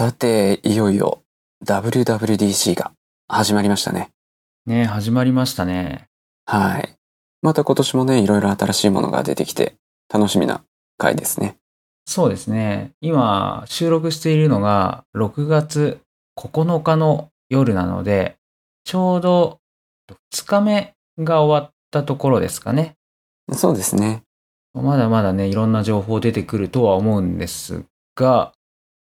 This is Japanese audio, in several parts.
さて、いよいよ WWDC が始まりましたね。ね始まりましたね。はい。また今年もね、いろいろ新しいものが出てきて、楽しみな回ですね。そうですね。今、収録しているのが6月9日の夜なので、ちょうど2日目が終わったところですかね。そうですね。まだまだね、いろんな情報出てくるとは思うんですが、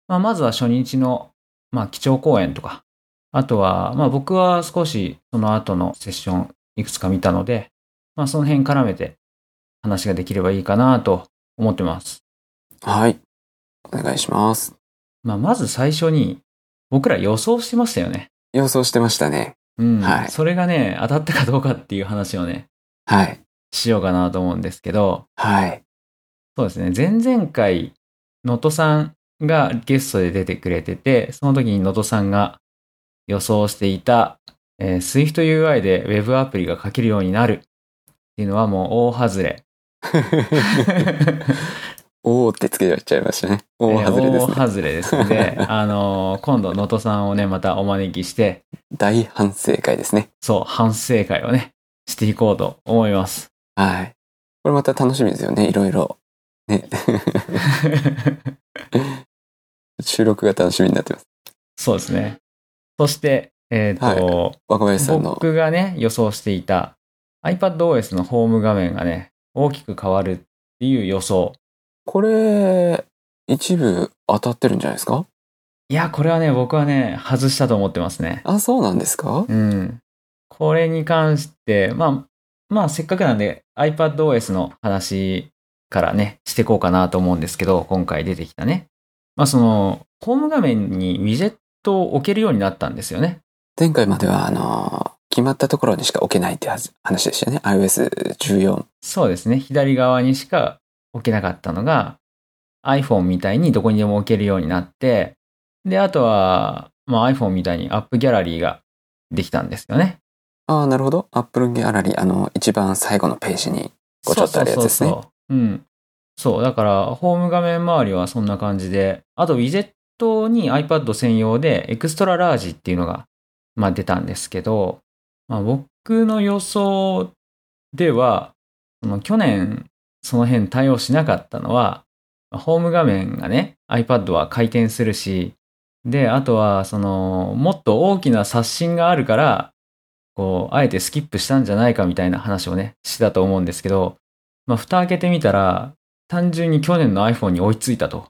まあ、まずは初日の、まあ、基調講演とか、あとは、まあ僕は少しその後のセッションいくつか見たので、まあその辺絡めて話ができればいいかなと思ってます。はい。お願いします。まあまず最初に僕ら予想してましたよね。予想してましたね。うん。はいそれがね、当たったかどうかっていう話をね、はい。しようかなと思うんですけど、はい。そうですね。前々回、能登さんがゲストで出てくれてて、その時に能登さんが予想していた、えー、SwiftUI で Web アプリが書けるようになるっていうのはもう大外れ。おーってつけちゃいましたね。大外れですね。えー大外れですので、あのー今度能登さんをね、またお招きして、大反省会ですね。そう、反省会をね、していこうと思います。はい。これまた楽しみですよね。いろいろ。ね。収録が楽しみになってます。そうですね。そして、えっ、と、若林さんの。僕がね、予想していた iPadOS のホーム画面がね、大きく変わるっていう予想。これ、一部当たってるんじゃないですか？いや、これはね、僕はね、外したと思ってますね。あ、そうなんですか？うん。これに関して、まあ、まあ、せっかくなんで iPadOS の話からね、していこうかなと思うんですけど、今回出てきたね。まあ、その、ホーム画面にウィジェットを置けるようになったんですよね。前回までは、あの、決まったところにしか置けないって話でしたよね。iOS14。そうですね。左側にしか置けなかったのが iPhone みたいにどこにでも置けるようになって、で、あとは、まあ、iPhone みたいにアップギャラリーができたんですよね。ああ、なるほど。Apple Gallery、あの、一番最後のページに、こうちょっとあるやつですね。そうそうそううん。そう、だから、ホーム画面周りはそんな感じで、あと、ウィジェットに iPad 専用で、エクストララージっていうのが、まあ、出たんですけど、まあ、僕の予想では、その去年、その辺対応しなかったのは、ホーム画面がね、iPad は回転するし、で、あとは、その、もっと大きな刷新があるから、こう、あえてスキップしたんじゃないかみたいな話をね、したと思うんですけど、まあ、蓋開けてみたら、単純に去年の iPhone に追いついたと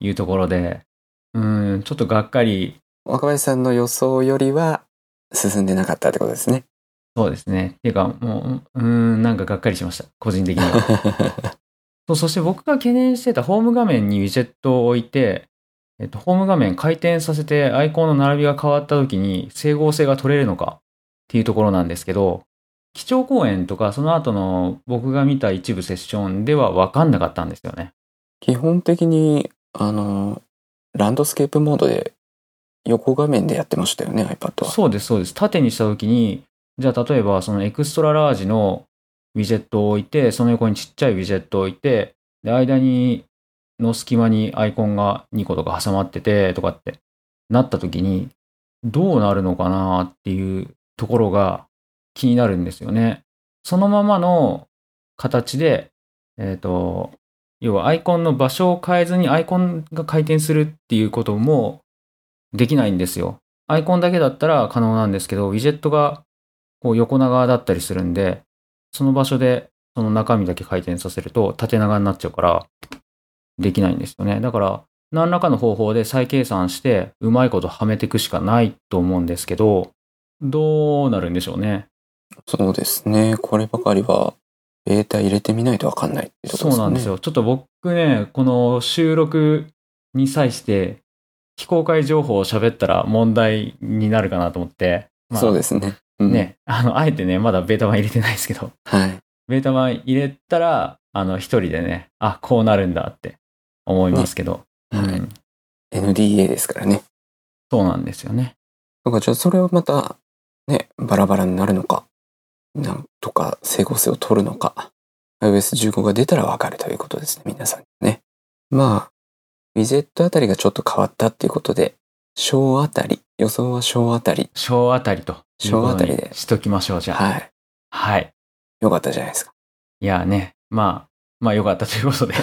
いうところで、うーん、ちょっとがっかり、若林さんの予想よりは進んでなかったってことですね。そうですね。っていうか、もう、うーん、なんかがっかりしました。個人的には。そうそして僕が懸念してたホーム画面にウィジェットを置いて、えっと、ホーム画面回転させてアイコンの並びが変わった時に整合性が取れるのかっていうところなんですけど、基調講演とかその後の僕が見た一部セッションでは分かんなかったんですよね。基本的に、あの、ランドスケープモードで横画面でやってましたよね、iPad は。そうです、そうです。縦にした時に、じゃあ例えばそのエクストララージのウィジェットを置いて、その横にちっちゃいウィジェットを置いて、で、間に、の隙間にアイコンが2個とか挟まってて、とかってなった時に、どうなるのかなっていうところが気になるんですよね。そのままの形で、えっ、と、要はアイコンの場所を変えずにアイコンが回転するっていうこともできないんですよ。アイコンだけだったら可能なんですけど、ウィジェットがこう横長だったりするんで、その場所でその中身だけ回転させると縦長になっちゃうから、できないんですよね。だから、何らかの方法で再計算して、うまいことはめていくしかないと思うんですけど、どうなるんでしょうね。そうですね。こればかりは、ベータ入れてみないとわかんないっていうところですね。そうなんですよ。ちょっと僕ね、この収録に際して、非公開情報を喋ったら問題になるかなと思って、まあそうですね。うん、ね、あの、あえてね、まだベータ版入れてないですけど、はい。ベータ版入れたら、あの、一人でね、あ、こうなるんだって思いますけど、はいうん、NDA ですからね。そうなんですよね。だからじゃあそれをまた、ね、バラバラになるのか、なんとか整合性を取るのか、iOS15 が出たらわかるということですね、皆さんね。まあ、ウィジェットあたりがちょっと変わったっていうことで、小あたり、予想は小あたり。小あたりと小あたりでにしときましょう、じゃあ。はい。はい。よかったじゃないですか。いやね、まあ、まあよかったということで。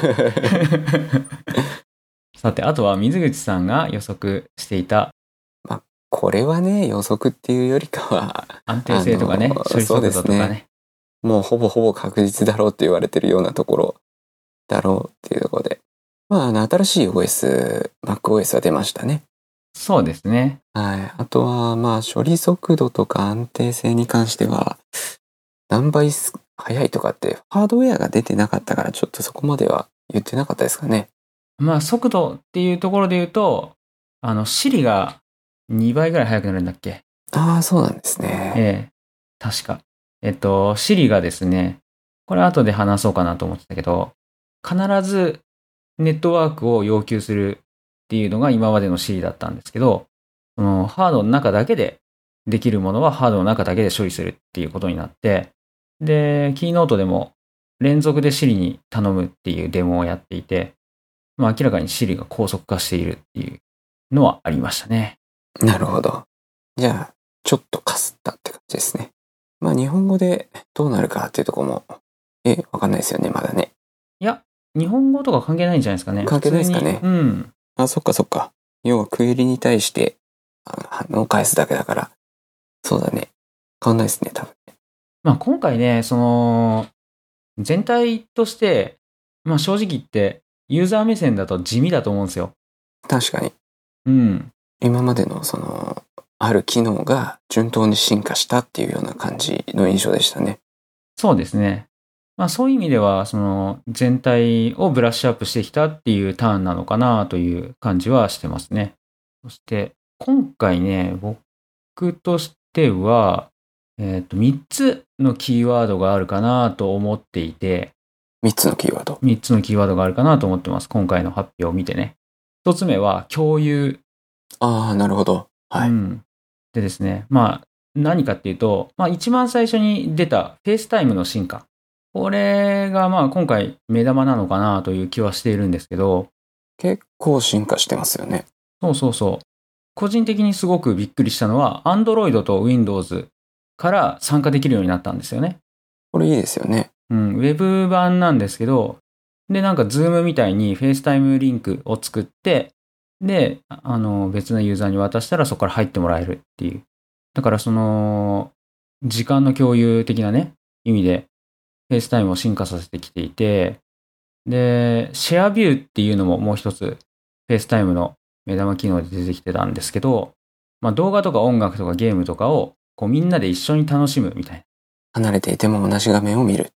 さて、あとは水口さんが予測していたこれはね、予測っていうよりかは、安定性とかね、処理速度とかそうですね。もうほぼほぼ確実だろうって言われてるようなところだろうっていうところで。まあ、あの、新しい OS、MacOS は出ましたね。そうですね。はい。あとは、まあ、処理速度とか安定性に関しては、何倍す速いとかって、ハードウェアが出てなかったから、ちょっとそこまでは言ってなかったですかね。まあ速度っていうところで言うと、あの、Siri が2倍ぐらい速くなるんだっけ？ああ、そうなんですね。ええ、確か。えっと、Siri がですね、これ後で話そうかなと思ってたけど、必ずネットワークを要求するっていうのが今までの Siri だったんですけど、そのハードの中だけでできるものはハードの中だけで処理するっていうことになって、で、キーノートでも連続で Siri に頼むっていうデモをやっていて、まあ明らかに Siri が高速化しているっていうのはありましたね。なるほど。じゃあ、ちょっとかすったって感じですね。まあ、日本語でどうなるかっていうところも、え、わかんないですよね、まだね。いや、日本語とか関係ないんじゃないですかね。関係ないですかねうん。あ、そっかそっか。要はクエリに対してあ反応を返すだけだから。そうだね。変わんないですね、多分ね。まあ今回ね、その、全体として、まあ正直言って、ユーザー目線だと地味だと思うんですよ。確かに、うん。今までのその、ある機能が順当に進化したっていうような感じの印象でしたね。そうですね。まあそういう意味では、その全体をブラッシュアップしてきたっていうターンなのかなという感じはしてますね。そして、今回ね、僕としては、えっ、と、3つのキーワードがあるかなと思っていて、3つのキーワード。3つのキーワードがあるかなと思ってます。今回の発表を見てね。1つ目は共有。ああ、なるほど。はい。うん。でですね、まあ、何かっていうと、まあ、一番最初に出た FaceTime の進化。これがまあ今回目玉なのかなという気はしているんですけど、結構進化してますよね。そうそうそう。個人的にすごくびっくりしたのは、Android と Windows から参加できるようになったんですよね。これいいですよね。うん、ウェブ版なんですけど、で、なんか Zoom みたいに FaceTime リンクを作って、で、あの、別のユーザーに渡したらそこから入ってもらえるっていう。だからその、時間の共有的なね、意味で FaceTime を進化させてきていて、で、シェアビューっていうのももう一つ FaceTime の目玉機能で出てきてたんですけど、まあ動画とか音楽とかゲームとかをこうみんなで一緒に楽しむみたいな。離れていても同じ画面を見る。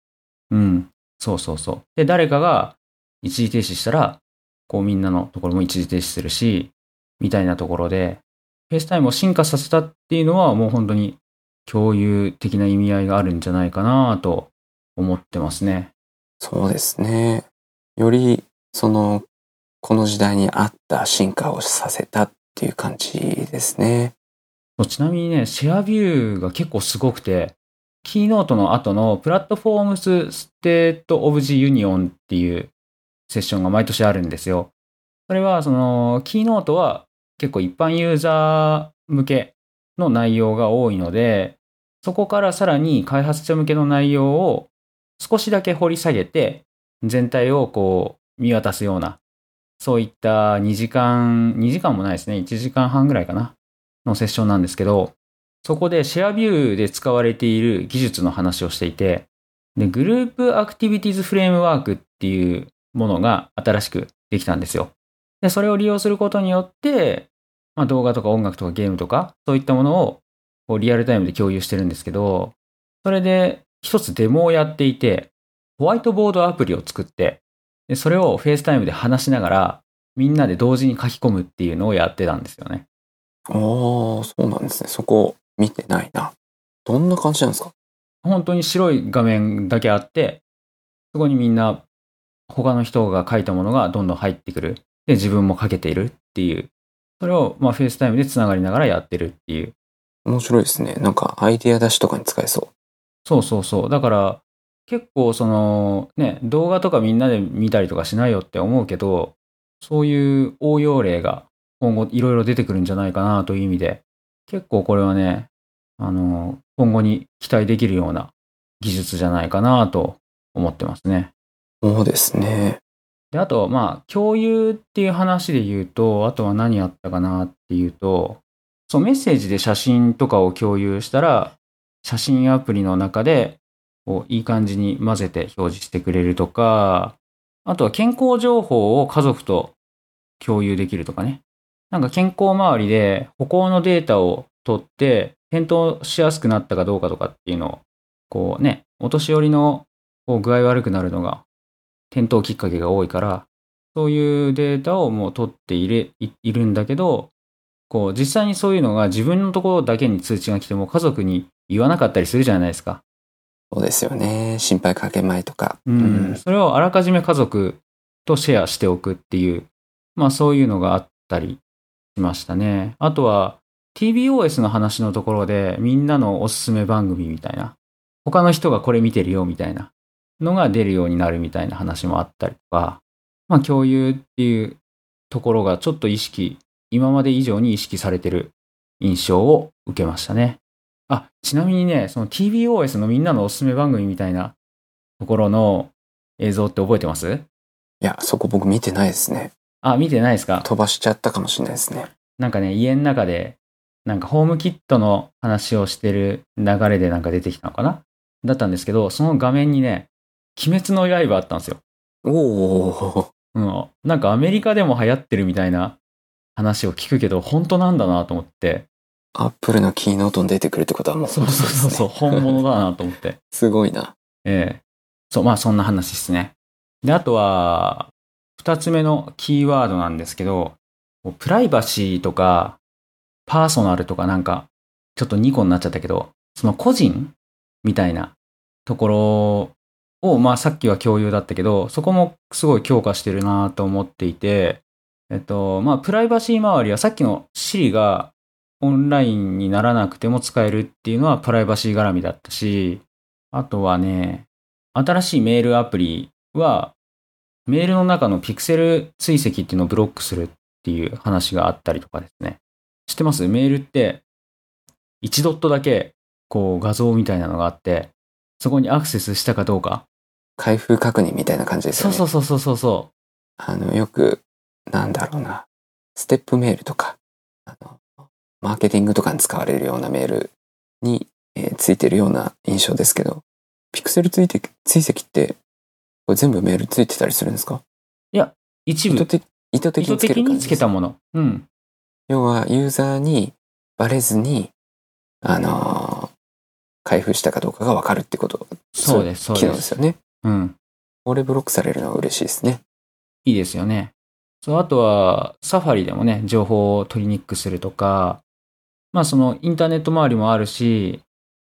うん。そうそうそう。で、誰かが一時停止したら、こうみんなのところも一時停止するし、みたいなところで、 FaceTime を進化させたっていうのはもう本当に共有的な意味合いがあるんじゃないかなと思ってますね。そうですね。より、その、この時代に合った進化をさせたっていう感じですね。ちなみにね、 SharePlay が結構すごくて、キーノートの後の Platforms State of the Union っていうセッションが毎年あるんですよ。それはそのキーノートは結構一般ユーザー向けの内容が多いので、そこからさらに開発者向けの内容を少しだけ掘り下げて、全体をこう見渡すような、そういった2時間、2時間もないですね。1時間半ぐらいかな。のセッションなんですけど、そこでシェアビューで使われている技術の話をしていて、で、 Group Activities framework っていうものが新しくできたんですよ。で、それを利用することによって、まあ、動画とか音楽とかゲームとか、そういったものをこうリアルタイムで共有してるんですけど、それで一つデモをやっていて、ホワイトボードアプリを作って、でそれを FaceTime で話しながら、みんなで同時に書き込むっていうのをやってたんですよね。ああ、そうなんですね。そこ見てないな。どんな感じなんですか？本当に白い画面だけあって、そこにみんな他の人が書いたものがどんどん入ってくる。で、自分も書けているっていう。それを、まあ、 FaceTime でつながりながらやってるっていう。面白いですね。なんかアイデア出しとかに使えそそうそうそう。だから、結構その、ね、動画とかみんなで見たりとかしないよって思うけど、そういう応用例が今後いろいろ出てくるんじゃないかなという意味で、結構これはね、あの、今後に期待できるような技術じゃないかなと思ってますね。そうですね。で、あと、まあ、共有っていう話で言うと、あとは何あったかなっていうと、そう、メッセージで写真とかを共有したら、写真アプリの中で、こう、いい感じに混ぜて表示してくれるとか、あとは健康情報を家族と共有できるとかね。なんか健康周りで歩行のデータを取って、転倒しやすくなったかどうかとかっていうのを、こうね、お年寄りのこう具合悪くなるのが転倒きっかけが多いから、そういうデータをもう取っていれいいるんだけど、こう実際にそういうのが自分のところだけに通知が来ても家族に言わなかったりするじゃないですか。そうですよね。心配かけまいとか。うん、それをあらかじめ家族とシェアしておくっていう、まあそういうのがあったりしましたね。あとは TBOS の話のところでみんなのおすすめ番組みたいな、他の人がこれ見てるよみたいなのが出るようになるみたいな話もあったりとか、まあ共有っていうところがちょっと意識、今まで以上に意識されてる印象を受けましたね。あ、ちなみにね、その TBOS のみんなのおすすめ番組みたいなところの映像って覚えてます？いや、そこ僕見てないですね。あ、見てないですか？飛ばしちゃったかもしれないですね。なんかね、家の中で、なんかホームキットの話をしてる流れでなんか出てきたのかな？だったんですけど、その画面にね、鬼滅の刃あったんですよ。おお。うん。なんかアメリカでも流行ってるみたいな話を聞くけど、本当なんだなと思って。アップルのキーノートに出てくるってことはもうそうそうそうそう、本物だなと思って。すごいな。ええそう、まあそんな話ですね。で、あとは、二つ目のキーワードなんですけど、プライバシーとか、パーソナルとかなんか、ちょっと2個になっちゃったけど、その個人みたいなところを、まあさっきは共有だったけど、そこもすごい強化してるなと思っていて、えっと、まあプライバシー周りはさっきの Siri がオンラインにならなくても使えるっていうのはプライバシー絡みだったし、あとはね、新しいメールアプリは、メールの中のピクセル追跡っていうのをブロックするっていう話があったりとかですね。知ってます？メールって、1ドットだけ、こう画像みたいなのがあって、そこにアクセスしたかどうか。開封確認みたいな感じですよね。そうそうそうそうそうそあの、よく、なんだろうな。ステップメールとか、あの、マーケティングとかに使われるようなメールに、えーついてるような印象ですけど、ピクセル追跡追跡って、これ全部メールついてたりするんですか？う。一部、意図的意図的につけ的につる感じですけたもの。うん。要は、ユーザーにバレずに、あのー開封したかどうかがわかるってこと、そうです、そう機能で。ですすよね。うん。これブロックされるのは嬉しいですね。いいですよね。そう、あとは、サファリでもね、情報を取りにくくするとか、まあそのインターネット周りもあるし、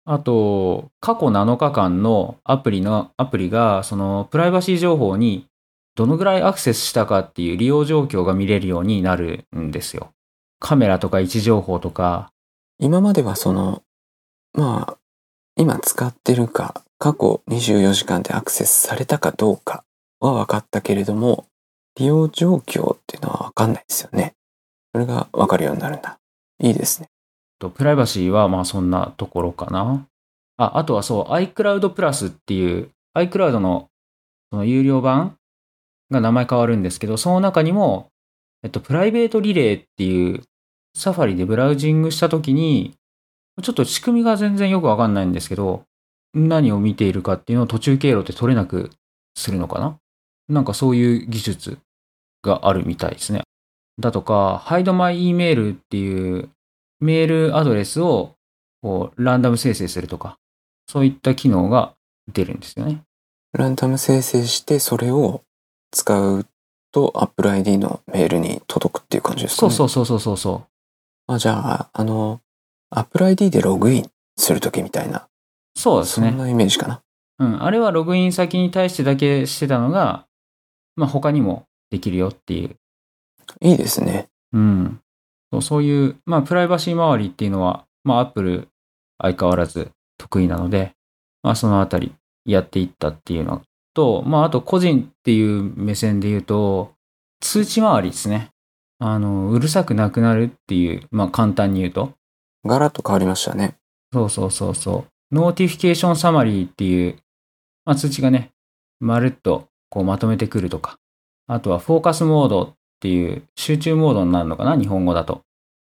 あと、過去7日間のアプリの、アプリが、そのプライバシー情報にどのぐらいアクセスしたかっていう利用状況が見れるようになるんですよ。カメラとか位置情報とか、今まではその、まあ、今使ってるか、過去24時間でアクセスされたかどうかは分かったけれども、利用状況っていうのは分かんないですよね。それが分かるようになるんだ。いいですね。プライバシーはまあそんなところかな。あ、あとはそう、iCloud プラスっていう、iCloud のその有料版が名前変わるんですけど、その中にも、えっと、プライベートリレーっていう、サファリでブラウジングしたときに、ちょっと仕組みが全然よくわかんないんですけど、何を見ているかっていうのを途中経路で取れなくするのかな？なんかそういう技術があるみたいですね。だとか、Hide My Email っていうメールアドレスをこうランダム生成するとか、そういった機能が出るんですよね。ランダム生成して、それを使うと Apple ID のメールに届くっていう感じですかね。そうそうそうそうそうそあじゃあ、あの、Apple ID でログインするときみたいな、う。そうですね。そんなイメージかな。うん。あれはログイン先に対してだけしてたのが、まあ他にもできるよっていう。いいですね。うん。そうそういう、まあプライバシー周りっていうのは、まあ Apple 相変わらず得意なので、まあそのあたりやっていったっていうのと、まああと個人っていう目線で言うと、通知回りですね。あの、うるさくなくなるっていう、まあ簡単に言うと。ガラッと変わりましたね。そうそうそうそう。 Notification Summary っていう、まあ、通知がね、まるっとこうまとめてくるとか。あとはフォーカスモードっていう集中モードになるのかな日本語だと。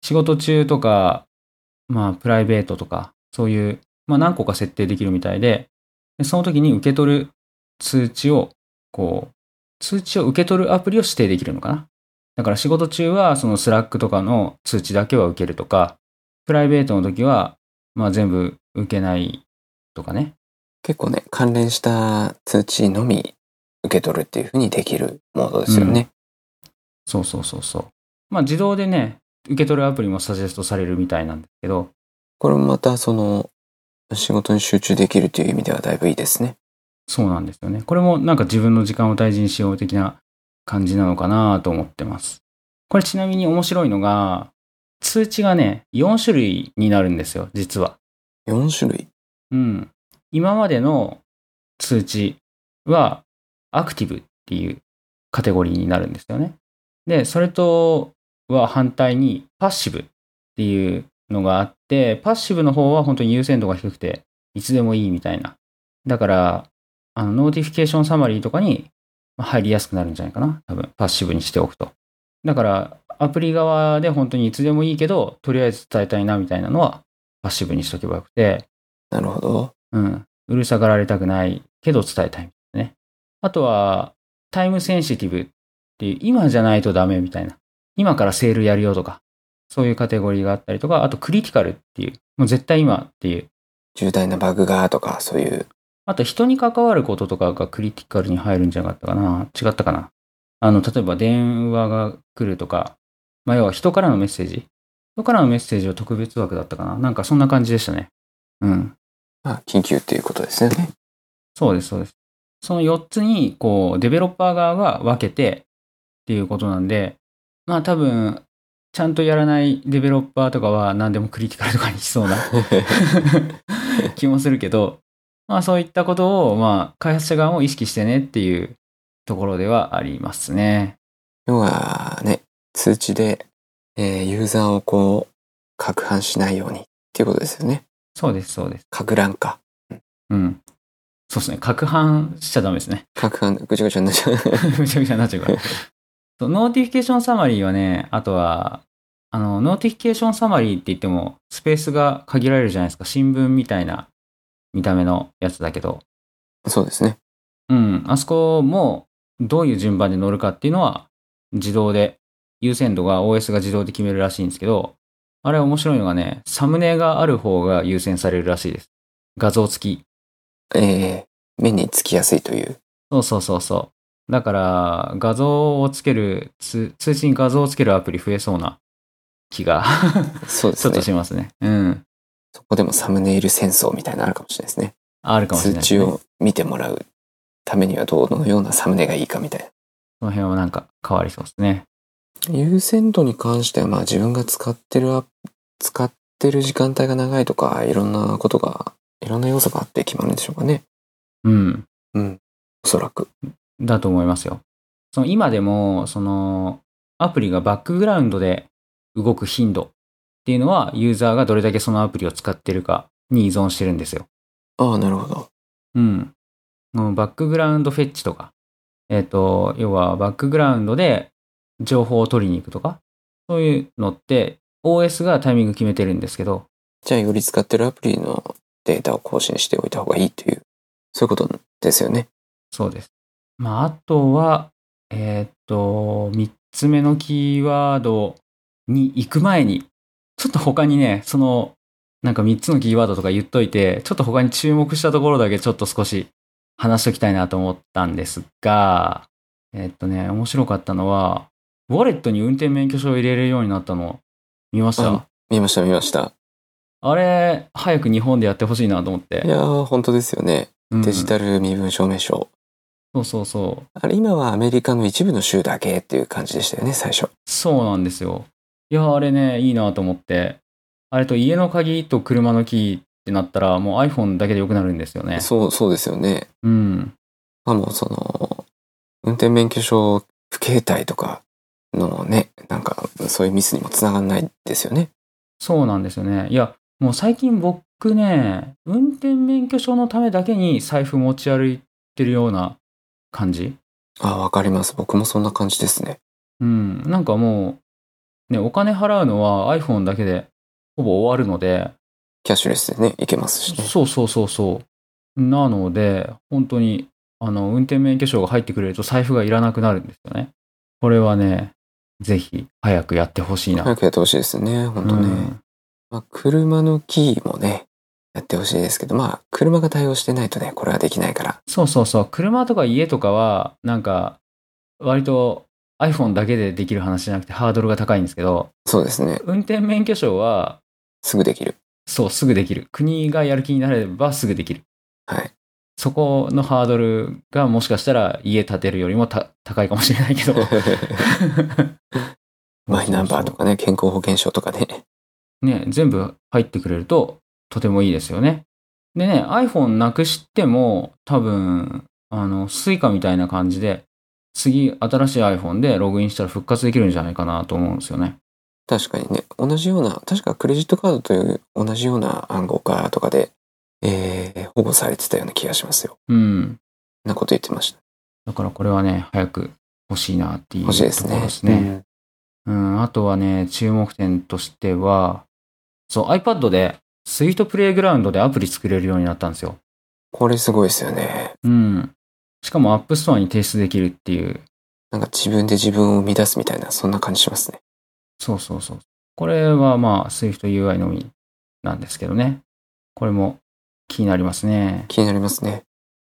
仕事中とか、まあプライベートとか、そういう、まあ何個か設定できるみたいで、でその時に受け取る通知を、こう、通知を受け取るアプリを指定できるのかなだから仕事中はその Slack とかの通知だけは受けるとか、プライベートの時は、まあ全部受けないとかね。結構ね、関連した通知のみ受け取るっていう風にできるモードですよね。そうそうそうそう。まあ自動でね、受け取るアプリもサジェストされるみたいなんですけど、これもまたその、仕事に集中できるという意味ではだいぶいいですね。そうなんですよね。これもなんか自分の時間を大事にしよう的な感じなのかなと思ってます。これちなみに面白いのが、通知がね、4種類になるんですよ、実は。4種類？うん。今までの通知は、アクティブっていうカテゴリーになるんですよね。で、それとは反対に、パッシブっていうのがあって、パッシブの方は本当に優先度が低くて、いつでもいいみたいな。だから、あの、 Notification Summary とかにまあ入りやすくなるんじゃないかな。多分、パッシブにしておくと。だから、アプリ側で本当にいつでもいいけど、とりあえず伝えたいなみたいなのは、パッシブにしとけばよくて、なるほど。うん。うるさがられたくないけど伝えたいね。あとは、タイムセンシティブっていう、今じゃないとダメみたいな。今からセールやるよとか、そういうカテゴリーがあったりとか、あとクリティカルっていう、もう絶対今っていう。重大なバグがとか、そういう。あと人に関わることとかがクリティカルに入るんじゃなかったかな違ったかなあの、例えば電話が来るとか、まあ要は人からのメッセージ？人からのメッセージは特別枠だったかな？なんかそんな感じでしたね。うん。まあ、緊急っていうことですよね。そうです、そうです。その4つに、こう、デベロッパー側が分けてっていうことなんで、まあ多分、ちゃんとやらないデベロッパーとかは何でもクリティカルとかにしそうな 気もするけど、まあそういったことを、まあ開発者側も意識してねっていうところではありますね。要はね、通知で、えーユーザーをこう、攪拌しないようにっていうことですよね。そうです、そうです。攪乱か。うん。そうですね。攪拌しちゃダメですね。攪拌、ぐちゃぐちゃになっちゃう。ぐちゃぐちゃになっちゃうから。そう Notification Summary はね、あとは、あの、 Notification Summary って言っても、スペースが限られるじゃないですか。新聞みたいな見た目のやつだけど。そうですね。うん。あそこも、どういう順番で乗るかっていうのは、自動で、優先度が OS が自動で決めるらしいんですけど、あれ面白いのがね、サムネがある方が優先されるらしいです。画像付き。えー目につきやすいという。そうそうそうそう。だから、画像をつける、つ通知に画像をつけるアプリ増えそうな気が そうですねちょっと。しますね。うん。そこでもサムネイル戦争みたいなのあるかもしれないですね。あるかもしれ通ないね。知を見てもらうためにはどのようなサムネがいいかみたいな。その辺はなんか変わりそうですね。優先度に関しては、まあ自分が使ってるア、使ってる時間帯が長いとか、いろんなことが、いろんな要素があって決まるんでしょうかね。うん。うん。おそらく。だと思いますよ。その今でも、その、アプリがバックグラウンドで動く頻度っていうのは、ユーザーがどれだけそのアプリを使ってるかに依存してるんですよ。ああ、なるほど。うん。のバックグラウンドフェッチとか、えっ、と、要はバックグラウンドで情報を取りに行くとか、そういうのって OS がタイミング決めてるんですけど、じゃあ、より使ってるアプリのデータを更新しておいた方がいいという、そういうことですよね。そうです。まあ、あとは、えっ、と、三つ目のキーワードに行く前に、ちょっと他にね、その、なんか三つのキーワードとか言っといて、ちょっと他に注目したところだけちょっと少し話しておきたいなと思ったんですが、えっ、とね、面白かったのは、ウォレットに運転免許証を入れれるようになったの見ましたあ見ました、見ました。あれ、早く日本でやってほしいなと思って。いやー、本当ですよね。うんデジタル身分証明書。そうそうそう。あれ、今はアメリカの一部の州だけっていう感じでしたよね、最初。そうなんですよ。いや、あれね、いいなと思って。あれと家の鍵と車のキーってなったら、もう iPhone だけでよくなるんですよね。そう、そうですよね。うん。まあもうその、運転免許証不携帯とかのね、なんかそういうミスにもつながんないですよね。そうなんですよね。いや、もう最近僕ね、運転免許証のためだけに財布持ち歩いてるような感じあ、わかります。僕もそんな感じですね。うん。なんかもう、ね、お金払うのは iPhone だけでほぼ終わるので、キャッシュレスでね、いけますしね。そうそうそうそう。なので、本当に、あの、運転免許証が入ってくれると財布がいらなくなるんですよね。これはね、ぜひ早くやってほしいな。早くやってほしいですね。本当ね。うんまあ、車のキーもね、やってほしいですけど、まあ、車が対応してないとね、これはできないから。そうそうそう。車とか家とかは、なんか、割と iPhone だけでできる話じゃなくてハードルが高いんですけど、そうですね。運転免許証は、すぐできる。そう、すぐできる。国がやる気になればすぐできる。はい。そこのハードルがもしかしたら家建てるよりもた高いかもしれないけど。マイナンバーとかね、健康保険証とかね。ね、全部入ってくれるととてもいいですよね。でね、iPhone なくしても多分、あの、 Suica みたいな感じで、次新しい iPhone でログインしたら復活できるんじゃないかなと思うんですよね。確かにね、同じような、確かクレジットカードという同じような暗号化とかで、えー、保護されてたような気がしますよ。うん。なこと言ってました。だからこれはね、早く欲しいなっていう欲しいですね。ですね。うん、あとはね、注目点としては、そう、iPad で Sweet Playground でアプリ作れるようになったんですよ。これすごいですよね。うん。しかも App Store に提出できるっていう。なんか自分で自分を生み出すみたいな、そんな感じしますね。そうそうそう。これはまあ Swift UI のみなんですけどね。これも気になりますね。気になりますね。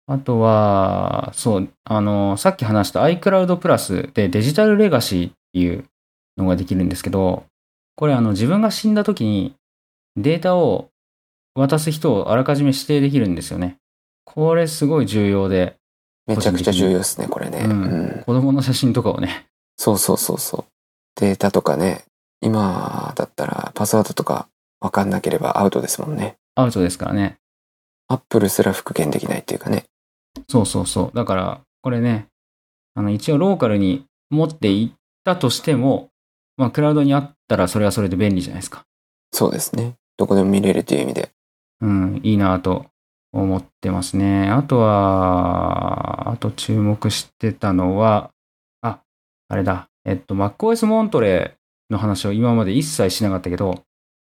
あとは、そう、あの、さっき話した iCloud プラスでデジタルレガシーっていうのができるんですけど、これあの自分が死んだ時にデータを渡す人をあらかじめ指定できるんですよね。これすごい重要で、めちゃくちゃ重要ですね、これね。うんうん子供の写真とかをね、そうそうそうそう。データとかね、今だったらパスワードとかわかんなければアウトですもんね。アウトですからね。アップルすら復元できないっていうかね。そうそうそう。だから、これね、あの、一応ローカルに持っていったとしても、まあ、クラウドにあったらそれはそれで便利じゃないですか。そうですね。どこでも見れるっていう意味で。うん、いいなと思ってますね。あとは、あと注目してたのは、あ、あれだ。えっと、MacOS モントレーの話を今まで一切しなかったけど、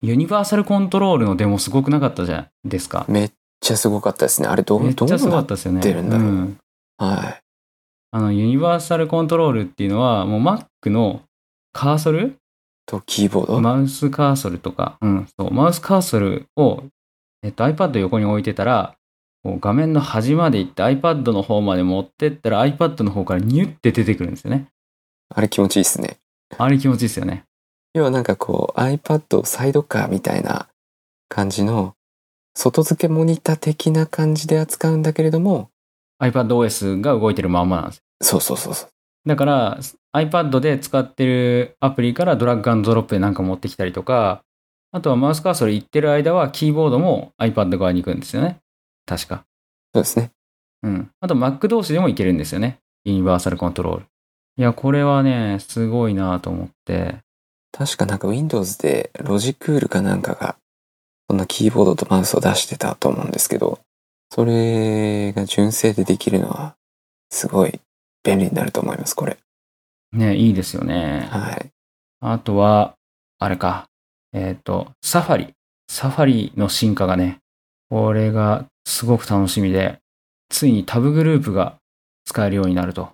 ユニバーサルコントロールのデモすごくなかったじゃないですか。めっちゃすごかったですね。あれどう、どうめっちゃすごかなったですよね。るんだろうんんはい。あの、ユニバーサルコントロールっていうのは、もう Mac のカーソル？と、キーボード、マウスカーソルとか、うん、そう、マウスカーソルを、えっと、iPad 横に置いてたら、画面の端まで行って iPad の方まで持ってったら iPad の方からニュって出てくるんですよね。あれ気持ちいいですね。あれ気持ちいいですよね。要はなんかこう iPad をサイドカーみたいな感じの外付けモニター的な感じで扱うんだけれども、iPadOS が動いてるまんまなんですよ。そうそうそうそう。だから iPad で使ってるアプリからドラッグアンドドロップでなんか持ってきたりとか、あとはマウスカーソル行ってる間はキーボードも iPad 側に行くんですよね。確か。そうですね。うん。あと Mac 同士でもいけるんですよね。ユニバーサルコントロール。いや、これはね、すごいなと思って。確かなんか Windows でロジクールかなんかが、そんなキーボードとマウスを出してたと思うんですけど、それが純正でできるのは、すごい便利になると思います、これ。ね、いいですよね。はい。あとは、あれか。えっ、と、サファリ。サファリの進化がね、これがすごく楽しみで、ついにタブグループが使えるようになると。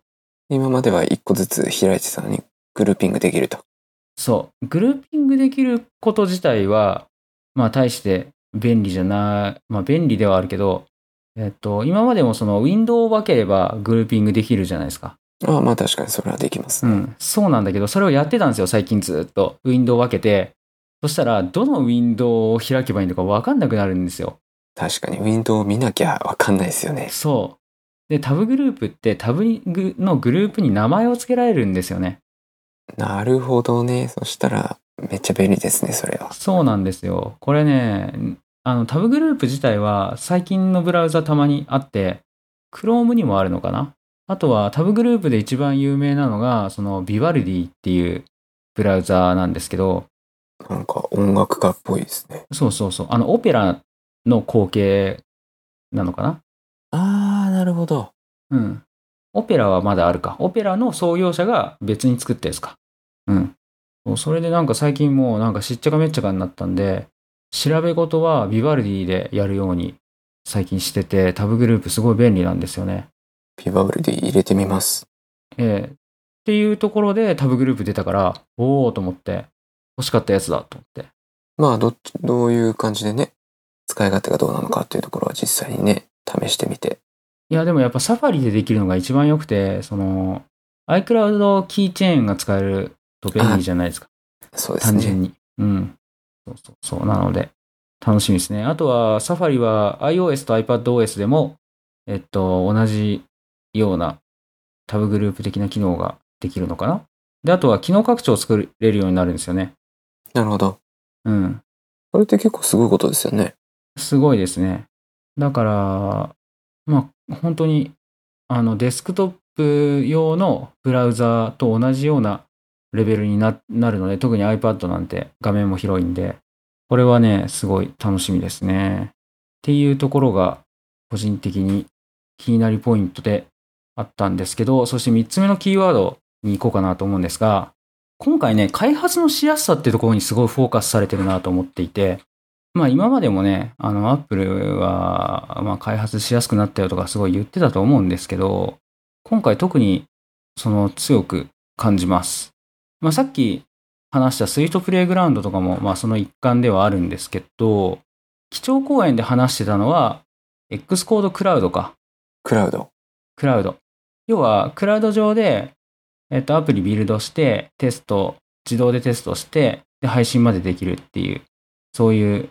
今までは一個ずつ開いてたのに、グルーピングできると。そう。グルーピングできること自体は、まあ、大して便利じゃない、まあ、便利ではあるけど、えっと、今までもそのウィンドウを分ければグルーピングできるじゃないですか。ああ、まあ確かにそれはできますね。うん。そうなんだけど、それをやってたんですよ、最近ずっと。ウィンドウを分けて。そしたら、どのウィンドウを開けばいいのか分かんなくなるんですよ。確かに、ウィンドウを見なきゃわかんないですよね。そう。で、タブグループってタブのグループに名前を付けられるんですよね。なるほどね。そしたら、めっちゃ便利ですね、それは。そうなんですよ。これね、あの、タブグループ自体は最近のブラウザたまにあって、Chrome にもあるのかな？あとはタブグループで一番有名なのが、そのビバルディっていうブラウザーなんですけど、なんか音楽家っぽいですね。そうそうそう。あの、オペラの後継なのかな？あー、なるほど。うん。オペラはまだあるか。オペラの創業者が別に作ったやつか。うん。そうそれでなんか最近もうなんかしっちゃかめっちゃかになったんで、調べ事はビバルディでやるように最近してて、タブグループすごい便利なんですよね。ビバブルで入れてみます。ええっていうところでタブグループ出たから、おおと思って、欲しかったやつだと思って。まあ、どっち、どういう感じでね、使い勝手がどうなのかっていうところは実際にね、試してみて。いや、でもやっぱサファリでできるのが一番良くて、その、iCloud キーチェーンが使えると便利じゃないですか。そうですね。単純に。うん。そうそうそう。なので、楽しみですね。あとは、サファリは iOS と iPadOS でも、えっと、同じようなタブグループ的な機能ができるのかな。で、あとは機能拡張を作れるようになるんですよね。なるほど。うん。それって結構すごいことですよね。すごいですね。だから、まあ、本当に、あの、デスクトップ用のブラウザと同じようなレベルにななるので、特に iPad なんて画面も広いんで、これはね、すごい楽しみですね。っていうところが、個人的に気になりポイントであったんですけど、そして3つ目のキーワードに行こうかなと思うんですが、今回ね、開発のしやすさっていうところにすごいフォーカスされてるなと思っていて、まあ今までもね、あの、アップルは、まあ開発しやすくなったよとかすごい言ってたと思うんですけど、今回特にその強く感じます。まあさっき話したスイートプレイグラウンドとかも、まあその一環ではあるんですけど、基調講演で話してたのは、X コードクラウドか。クラウド。クラウド。要は、クラウド上で、えっと、アプリビルドして、テスト、自動でテストして、で、配信までできるっていう、そういう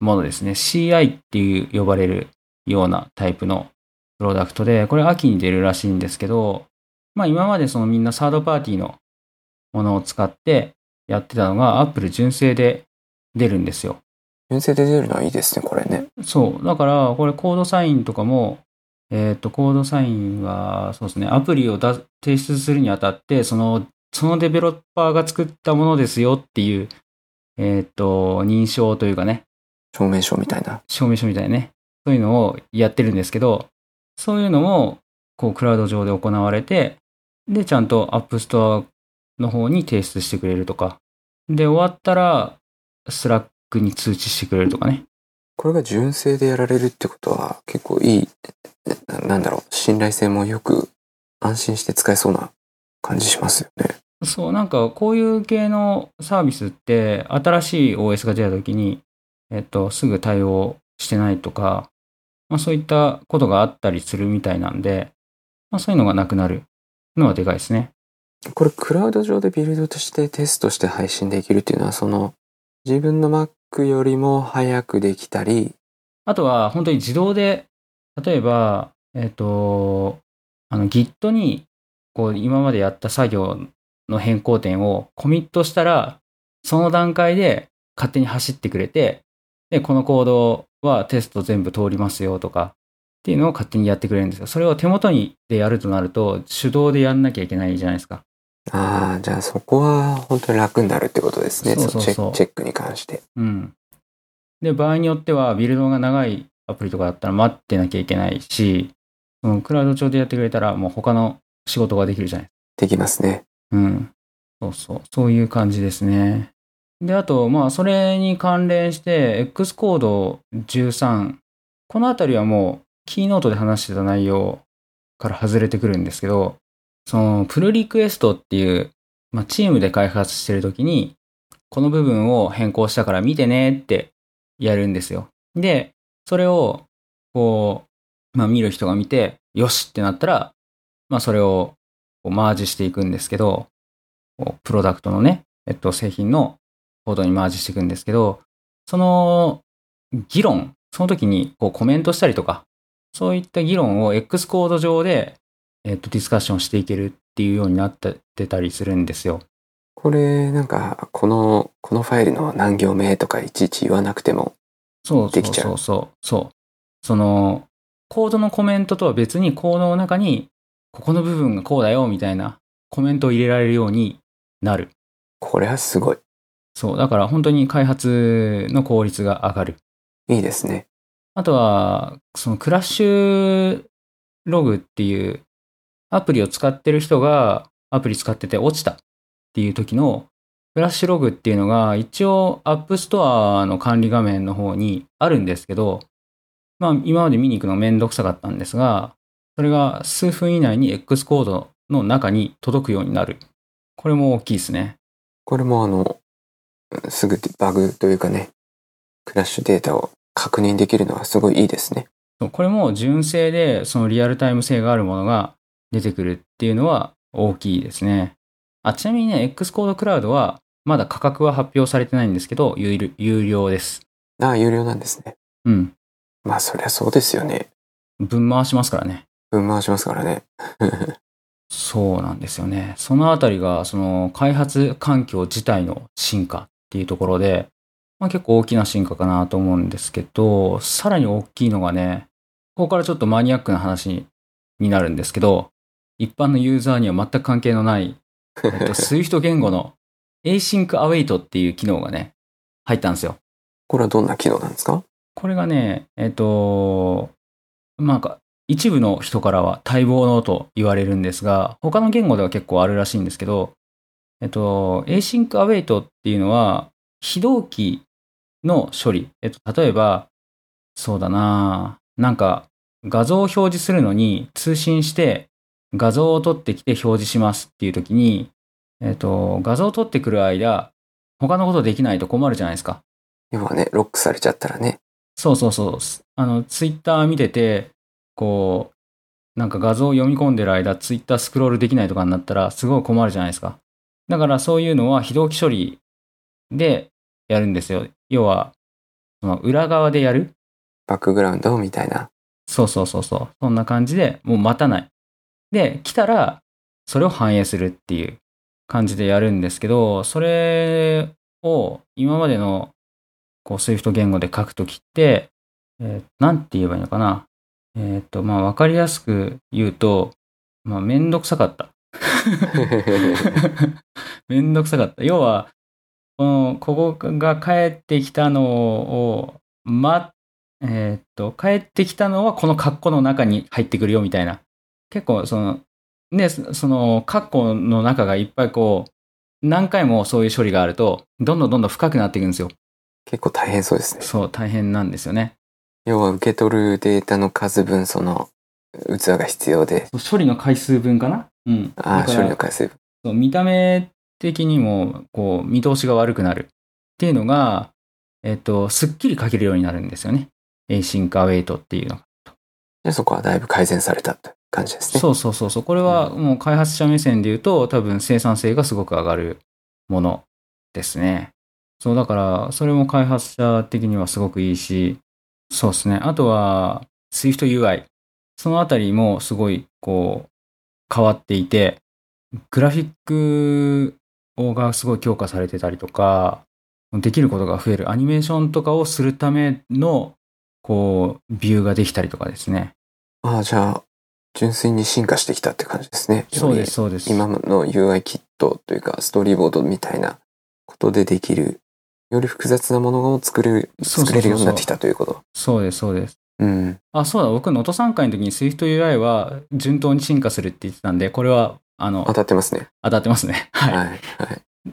ものですね。CI っていう呼ばれるようなタイプのプロダクトで、これ秋に出るらしいんですけど、まあ今までそのみんなサードパーティーのものを使ってやってたのが、Apple 純正で出るんですよ。純正で出るのはいいですね、これね。そう。だから、これコードサインとかも、えっ、と、コードサインは、そうですね、アプリをだ提出するにあたって、その、そのデベロッパーが作ったものですよっていう、えっ、と、認証というかね、証明書みたいな。証明書みたいなね、そういうのをやってるんですけど、そういうのも、こう、クラウド上で行われて、で、ちゃんと App Store の方に提出してくれるとか、で、終わったら、 Slack に通知してくれるとかね。これが純正でやられるってことは結構いい、ななんだろう、信頼性もよく安心して使えそうな感じしますよね。そう、なんかこういう系のサービスって新しい OS が出た時に、えっと、すぐ対応してないとか、まあそういったことがあったりするみたいなんで、まあそういうのがなくなるのはでかいですね。これクラウド上でビルドとしてテストして配信できるっていうのはその自分の Mac よりも早くできたり、あとは本当に自動で、例えば、えっと、あの Git にこう今までやった作業の変更点をコミットしたら、その段階で勝手に走ってくれて、で、このコードはテスト全部通りますよとか、っていうのを勝手にやってくれるんですよ。それを手元にでやるとなると、手動でやんなきゃいけないじゃないですか。ああ、じゃあそこは本当に楽になるってことですね。そうそうそうチェックに関して。うん。で、場合によっては、ビルドが長いアプリとかだったら待ってなきゃいけないし、そのクラウド上でやってくれたら、もう他の仕事ができるじゃないできますね。うん。そうそう。そういう感じですね。で、あと、まあ、それに関連して、X コード13。このあたりはもう、キーノートで話してた内容から外れてくるんですけど、その、プルリクエストっていう、まあ、チームで開発してるときに、この部分を変更したから見てねってやるんですよ。で、それを、こう、まあ、見る人が見て、よしってなったら、まあ、それをこうマージしていくんですけど、プロダクトのね、えっと、製品のコードにマージしていくんですけど、その議論、その時にこうコメントしたりとか、そういった議論を X コード上で、えっと、ディスカッションしていけるっていうようになってたりするんですよ。これなんかこのこのファイルの何行目とかいちいち言わなくてもそうそうできちゃうそうそう？そう。その、コードのコメントとは別にコードの中にここの部分がこうだよみたいなコメントを入れられるようになる。これはすごい。そう。だから本当に開発の効率が上がる。いいですね。あとは、そのクラッシュログっていうアプリを使ってる人がアプリ使ってて落ちたっていう時のクラッシュログっていうのが一応 App Store の管理画面の方にあるんですけど、まあ今まで見に行くのめんどくさかったんですが、それが数分以内に X コードの中に届くようになる。これも大きいですね。これもあの、すぐバグというかね、クラッシュデータを確認できるのはすごいいいですね。これも純正でそのリアルタイム性があるものが出てくるっていうのは大きいですね。あ、ちなみにね、X コードクラウドはまだ価格は発表されてないんですけど、有有料です。ああ、有料なんですね。うん。まあそりゃそうですよね。分回しますからね。分回しますからね。そうなんですよね。そのあたりが、その開発環境自体の進化っていうところで、まあ、結構大きな進化かなと思うんですけど、さらに大きいのがね、ここからちょっとマニアックな話になるんですけど、一般のユーザーには全く関係のない、えっと、Swift 言語の Async Await っていう機能がね、入ったんですよ。これはどんな機能なんですか？これがね、えっと、なんか、一部の人からは待望のと言われるんですが、他の言語では結構あるらしいんですけど、えっと、Async Await っていうのは、非同期の処理。えっと、例えば、そうだななんか、画像を表示するのに通信して画像を取ってきて表示しますっていう時に、えっと、画像を取ってくる間、他のことできないと困るじゃないですか。要はね、ロックされちゃったらね。そうそうそう。あの、ツイッター見てて、こう、なんか画像を読み込んでる間、ツイッタースクロールできないとかになったら、すごい困るじゃないですか。だからそういうのは非同期処理でやるんですよ。要は、その裏側でやるバックグラウンドみたいな。そうそうそうそう。そんな感じで、もう待たない。で、来たら、それを反映するっていう感じでやるんですけど、それを今までのこう Swift 言語で書くときって、えーなんて言えばいいのかな？えっ、と、まあ、わかりやすく言うと、まあ、めんどくさかった。めんどくさかった。要は、この、ここが帰ってきたのを、ま、えーっと、帰ってきたのはこの括弧の中に入ってくるよみたいな。結構、その、ね、そその、括弧の中がいっぱいこう、何回もそういう処理があると、どんどんどんどん深くなっていくんですよ。結構大変そうですね。そう、大変なんですよね。要は受け取るデータの数分、その器が必要で、処理の回数分かな？うん。ああ、処理の回数分。そう見た目的にも、こう、見通しが悪くなるっていうのが、えっと、すっきり書けるようになるんですよね。Async Await っていうのが。でそこはだいぶ改善されたって感じですね。そうそうそうそう。これはもう開発者目線で言うと、多分生産性がすごく上がるものですね。そう、だから、それも開発者的にはすごくいいし、そうですね。あとは、Swift UI。そのあたりもすごい、こう、変わっていて、グラフィックがすごい強化されてたりとか、できることが増える。アニメーションとかをするための、こう、ビューができたりとかですね。ああ、じゃあ、純粋に進化してきたって感じですね。そうです、そうです。今の UI キットというか、ストーリーボードみたいなことでできる、より複雑なものを作れる、作れるようになってきたということ。そうです、そうです。うん。あ、そうだ、僕、能登3回の時に SwiftUI は順当に進化するって言ってたんで、これは、あの当、たってますね。当たってますね。はい。はい。はい。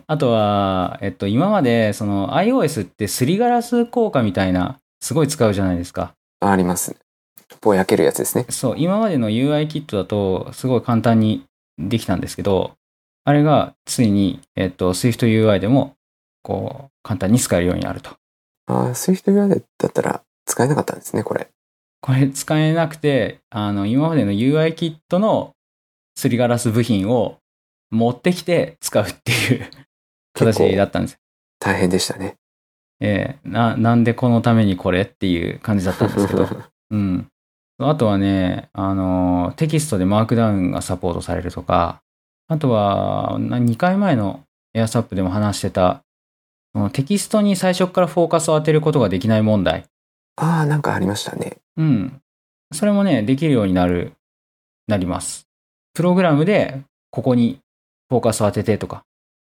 あとは、えっと、今まで、その iOS ってすりガラス効果みたいな、すごい使うじゃないですか。あありますね。ぼやけるやつですね。そう、今までの UI キットだと、すごい簡単にできたんですけど、あれが、ついに、えっと、SwiftUI でも、こう、簡単に使えるようになると。ああ、SwiftUI だったら使えなかったんですね、これ。これ使えなくて、あの、今までの UI キットのすりガラス部品を持ってきて使うっていう形だったんです。大変でしたね。ええな、なんでこのためにこれっていう感じだったんですけど。うん。あとはね、あの、テキストでマークダウンがサポートされるとか、あとは、な2回前のエアサップでも話してた、テキストに最初からフォーカスを当てることができない問題。ああ、なんかありましたね。うん。それもね、できるようになる、なります。プログラムでここにフォーカスを当ててとかっ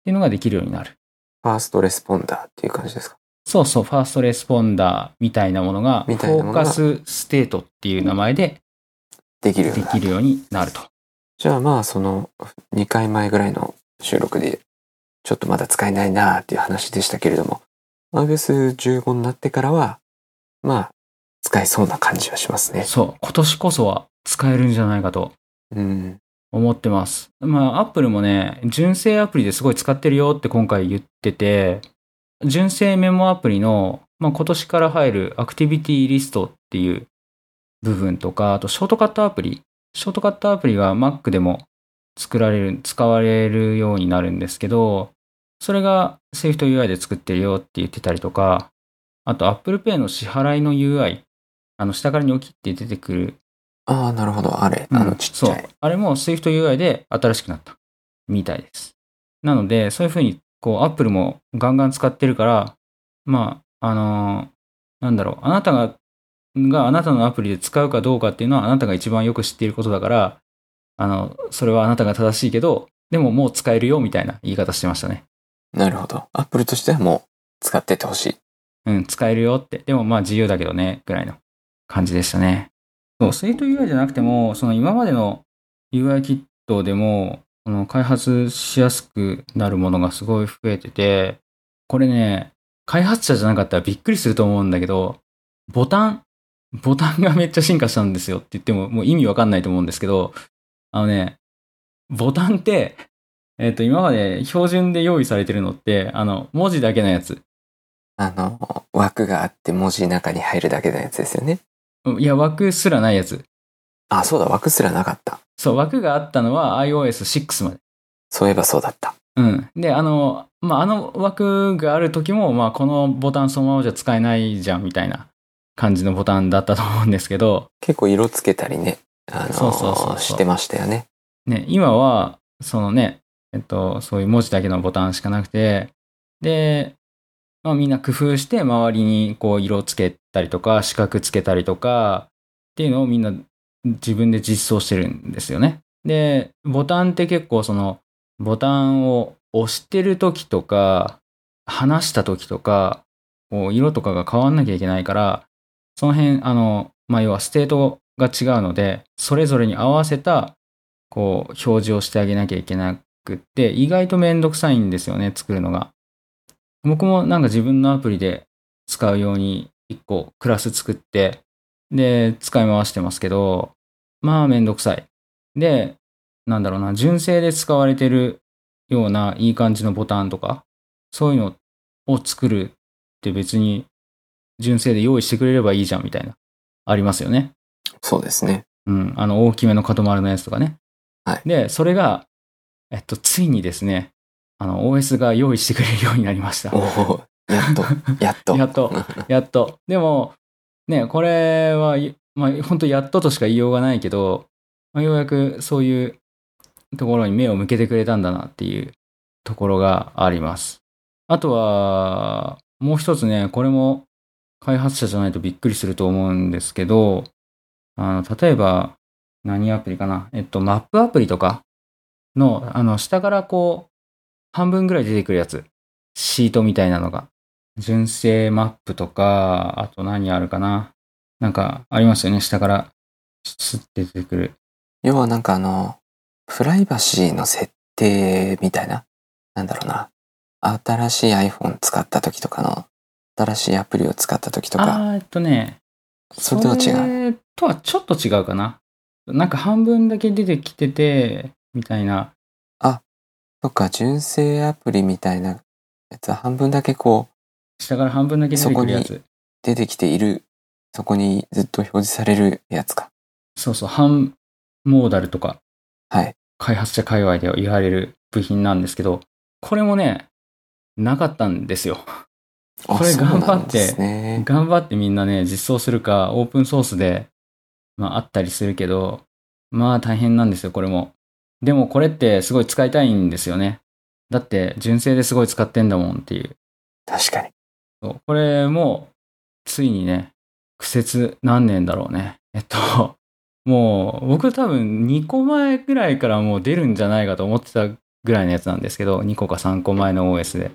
ていうのができるようになる。 first responder っていう感じですか？そうそう、 first responder みたいなものが、 FocusState っていう名前でできるようになる。できるようになると。じゃあまあその2回前ぐらいの収録でちょっとまだ使えないなーっていう話でしたけれども iOS15 になってからはまあ使えそうな感じはしますね。そう、今年こそは使えるんじゃないかとうん。思ってます。まあ、アップルもね、純正アプリですごい使ってるよって今回言ってて、純正メモアプリの、まあ、今年から入るアクティビティリストっていう部分とか、あとショートカットアプリ。ショートカットアプリが Mac でも作られる、使われるようになるんですけど、それが SwiftUI で作ってるよって言ってたりとか、あと Apple Pay の支払いの UI、あの下からニョキって出てくるああなるほどあれあのちっちゃい。そう。あれも SwiftUI で新しくなったみたいです。なので、そういうふうに、こう、Apple もガンガン使ってるから、まあ、あのーなんだろう、あなたが、があなたのアプリで使うかどうかっていうのはあなたが一番よく知っていることだから、あの、それはあなたが正しいけど、でももう使えるよみたいな言い方してましたね。なるほど。アップルとしてはもう使ってってほしい。うん、使えるよって。でもまあ自由だけどね、ぐらいの感じでしたね。そう、スイート UI じゃなくても、その今までの UI キットでも、その開発しやすくなるものがすごい増えてて、これね、開発者じゃなかったらびっくりすると思うんだけど、ボタン、ボタンがめっちゃ進化したんですよって言ってももう意味わかんないと思うんですけど、あのね、ボタンって、えっ、と、今まで標準で用意されてるのって、あの、文字だけのやつ。あの枠があって文字中に入るだけのやつですよね。いや、枠すらないやつ。あそうだ枠すらなかった。そう、枠があったのは iOS6 まで。そういえばそうだった。うん。で、あの、まあ、あの枠がある時も、まあ、このボタンそのままじゃ使えないじゃん、みたいな感じのボタンだったと思うんですけど、結構色つけたりね、あのそうそうそうそうしてましたよね。ね、今は、そのね、えっと、そういう文字だけのボタンしかなくて、で、まあ、みんな工夫して周りにこう色つけたりとか、四角つけたりとか、っていうのをみんな自分で実装してるんですよね。で、ボタンって結構その、ボタンを押してる時とか、離した時とか、こう色とかが変わんなきゃいけないから、その辺、あの、まあ、要はステートが違うので、それぞれに合わせた、こう、表示をしてあげなきゃいけなくって、意外とめんどくさいんですよね、作るのが。僕もなんか自分のアプリで使うように一個クラス作って、で、使い回してますけど、まあめんどくさい。で、なんだろうな、純正で使われてるようないい感じのボタンとか、そういうのを作るって別に純正で用意してくれればいいじゃんみたいな、ありますよね。そうですね。うん、あの大きめの角丸のやつとかね。はいで、それが、えっと、ついにですね、あの、OS が用意してくれるようになりましたお。おやっと、やっと。やっとやっと。でも、ね、これは、まあ、本当やっととしか言いようがないけど、まあ、ようやくそういうところに目を向けてくれたんだなっていうところがあります。あとは、もう一つね、これも開発者じゃないとびっくりすると思うんですけど、あの、例えば、何アプリかな？えっと、マップアプリとかの、あの、下からこう、半分ぐらい出てくるやつ。シートみたいなのが。純正マップとか、あと何あるかな？なんかありますよね。下からスッて出てくる。要はなんかあの、プライバシーの設定みたいな、なんだろうな。新しい iPhone 使った時とかの、新しいアプリを使った時とか、あーえっとね、それとは違うそれとはちょっと違うかな。なんか半分だけ出てきてて、みたいな。とか純正アプリみたいなやつは半分だけこう下から半分だけ出てくるやつ。出てきている、そこにずっと表示されるやつか。そうそう、半モーダルとか、はい。開発者界隈では言われる部品なんですけど、これもね、なかったんですよ。あこれ頑張ってね。頑張ってみんなね、実装するか、オープンソースで、まああったりするけど、まあ大変なんですよ、これも。でもこれってすごい使いたいんですよね。だって純正ですごい使ってんだもんっていう。確かに。そうこれも、ついにね、苦節何年だろうね。えっと、もう僕多分2個前ぐらいからもう出るんじゃないかと思ってたぐらいのやつなんですけど、2個か3個前の OS で。今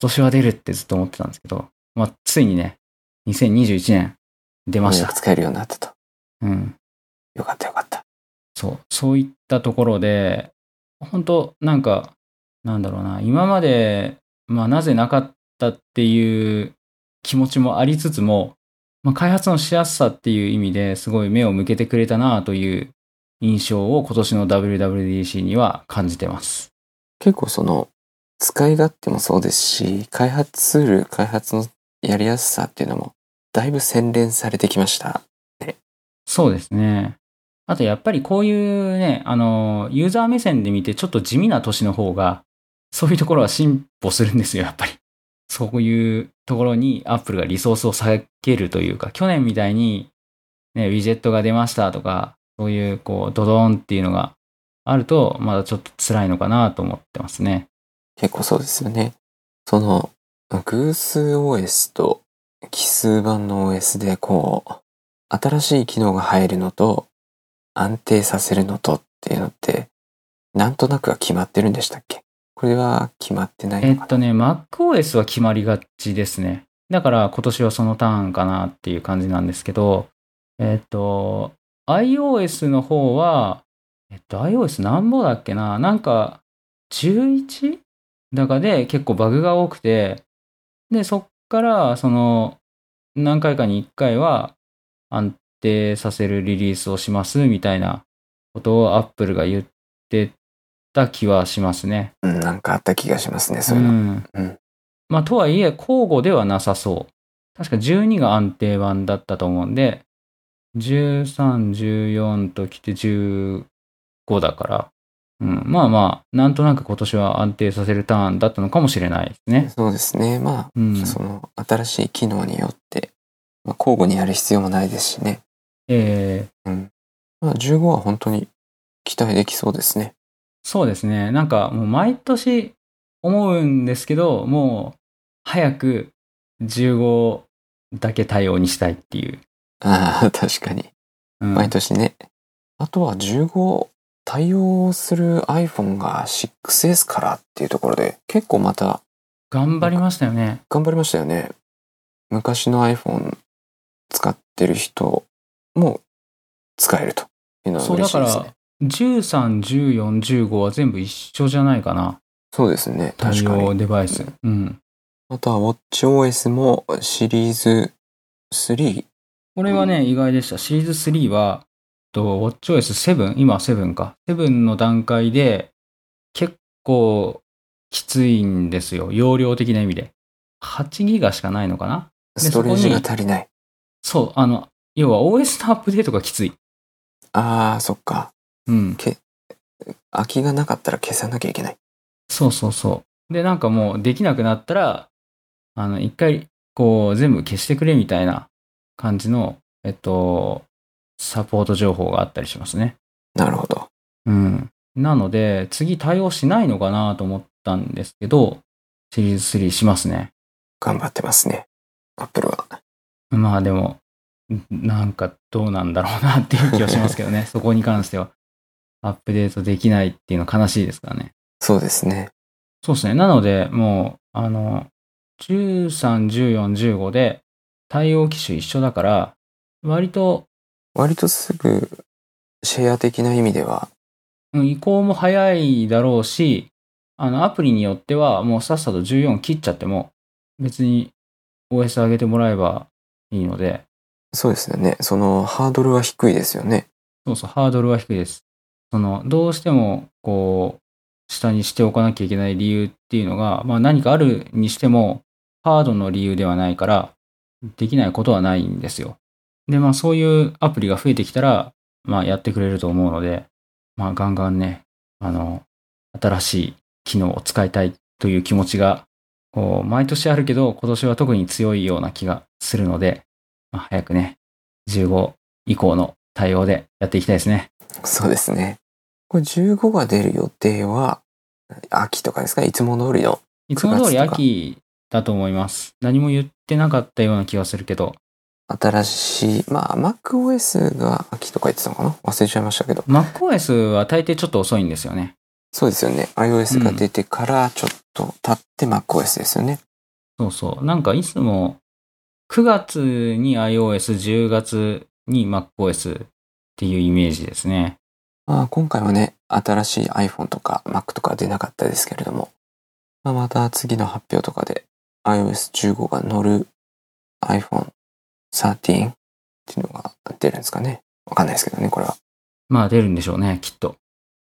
年は出るってずっと思ってたんですけど、まあ、ついにね、2021年出ました。使えるようになったと。うん。よかったよかった。そう。そういったところで、本当なんか、なんだろうな、今まで、まあなぜなかったっていう気持ちもありつつも、まあ、開発のしやすさっていう意味ですごい目を向けてくれたなという印象を今年の WWDC には感じてます。結構その、使い勝手もそうですし、開発ツール、開発のやりやすさっていうのも、だいぶ洗練されてきました。そうですね。あとやっぱりこういうね、あの、ユーザー目線で見てちょっと地味な年の方が、そういうところは進歩するんですよ、やっぱり。そういうところに Apple がリソースを割けるというか、去年みたいに、ね、ウィジェットが出ましたとか、そういうこう、ドドーンっていうのがあると、まだちょっと辛いのかなと思ってますね。結構そうですよね。その、グース OS と奇数版の OS でこう、新しい機能が入るのと、安定させるのとっていうのって、なんとなくは決まってるんでしたっけ？これは決まってないのかなえっとね、MacOS は決まりがちですね。だから今年はそのターンかなっていう感じなんですけど、えっと、iOS の方は、えっと、iOS 何ぼだっけな？なんか、11? だかで結構バグが多くて、で、そっから、その、何回かに1回は安定させるリリースをしますみたいなことを Apple が言ってた気はしますね。うん、なんかあった気がしますね、そういうの。んうんまあ、とはいえ、交互ではなさそう。確か12が安定版だったと思うんで、13、14ときて15だから、うん、まあまあ、なんとなく今年は安定させるターンだったのかもしれないですね。そうですね。まあ、うん。その新しい機能によって、まあ、交互にやる必要もないですしね。えーうん。まあ、15は本当に期待できそうですね。そうですね。なんかもう毎年思うんですけど、もう早く15だけ対応にしたいっていう。ああ、確かに。うん毎年ね。あとは15対応する iPhone が 6S からっていうところで結構また頑張りましたよね。頑張りましたよね。昔の iPhone 使ってる人も使えるというのはそうだから嬉しいですね。13、14、15は全部一緒じゃないかな。そうですね。対確かに。応デバイス。うん。あとは WatchOS もシリーズ3。これはね、意外でした。シリーズ3は、と WatchOS7、今は7か。7の段階で結構きついんですよ。容量的な意味で。8ギガしかないのかなストレージが足りない。そう、あの、要は OS のアップデートがきつい。ああ、そっか。うん。空きがなかったら消さなきゃいけない。そうそうそう。で、なんかもうできなくなったら、あの、一回、こう、全部消してくれみたいな感じの、えっと、サポート情報があったりしますね。なるほど。うん。なので、次対応しないのかなと思ったんですけど、シリーズ3しますね。頑張ってますね。Apple は。まあでも、んなんかどうなんだろうなっていう気はしますけどね。そこに関しては。アップデートできないっていうのは悲しいですからね。そうですね。そうですね。なので、もう、あの、13、14、15で対応機種一緒だから、割と、割とすぐシェア的な意味では、うん移行も早いだろうし、あの、アプリによってはもうさっさと14切っちゃっても、別に OS 上げてもらえばいいので、そうですよね。そのハードルは低いですよね。そうそう、ハードルは低いです。その、どうしても、こう、下にしておかなきゃいけない理由っていうのが、まあ何かあるにしても、ハードの理由ではないから、できないことはないんですよ。で、まあそういうアプリが増えてきたら、まあやってくれると思うので、まあガンガンね、あの、新しい機能を使いたいという気持ちが、こう、毎年あるけど、今年は特に強いような気がするので、まあ、早くね、15以降の対応でやっていきたいですね。そうですね。これ15が出る予定は、秋とかですか？いつも通りの。いつも通り9月とか秋だと思います。何も言ってなかったような気がするけど、新しい、まあ MacOS が秋とか言ってたのかな？忘れちゃいましたけど。MacOS は大抵ちょっと遅いんですよね。そうですよね。iOS が出てからちょっと経って MacOS ですよね。そうそう。なんかいつも9月に iOS、10月に MacOS っていうイメージですね。まあ今回はね、新しい iPhone とか Mac とか出なかったですけれども、まあ、また次の発表とかで iOS15 が乗る iPhone 13っていうのが出るんですかね。わかんないですけどね、これは。まあ出るんでしょうね、きっと。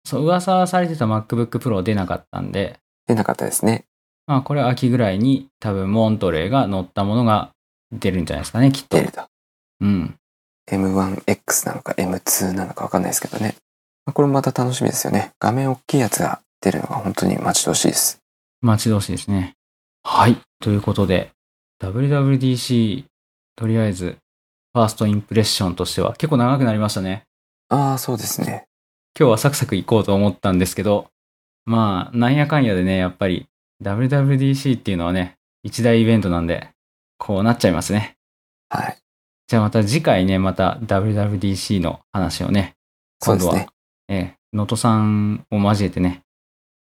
そう、噂されてた MacBook Pro 出なかったんで、出なかったですね。まあこれ秋ぐらいに多分モントレーが乗ったものが出るんじゃないですかね、きっと出。ると。うん。M1X なのか M2 なのかわかんないですけどね。まあこれもまた楽しみですよね。画面大きいやつが出るのが本当に待ち遠しいです。待ち遠しいですね。はい。ということで、WWDC、とりあえず、ファーストインプレッションとしては結構長くなりましたね。ああ、そうですね。今日はサクサク行こうと思ったんですけど、まあ、なんやかんやでね、やっぱり WWDC っていうのはね、一大イベントなんで、こうなっちゃいますね。はい。じゃあまた次回ね、また WWDC の話をね、今度は。えー能登さんを交えてね、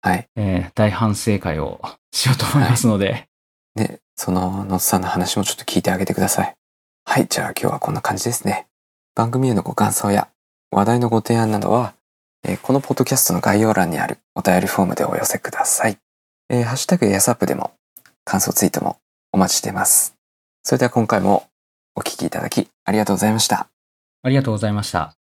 はい。えー大反省会をしようと思いますので、で、そのノッさんの話もちょっと聞いてあげてください。はい、じゃあ今日はこんな感じですね。番組へのご感想や話題のご提案などは、えーこのポッドキャストの概要欄にあるお便りフォームでお寄せください。えーハッシュタグやさっぷでも感想ツイートもお待ちしています。それでは今回もお聞きいただきありがとうございました。ありがとうございました。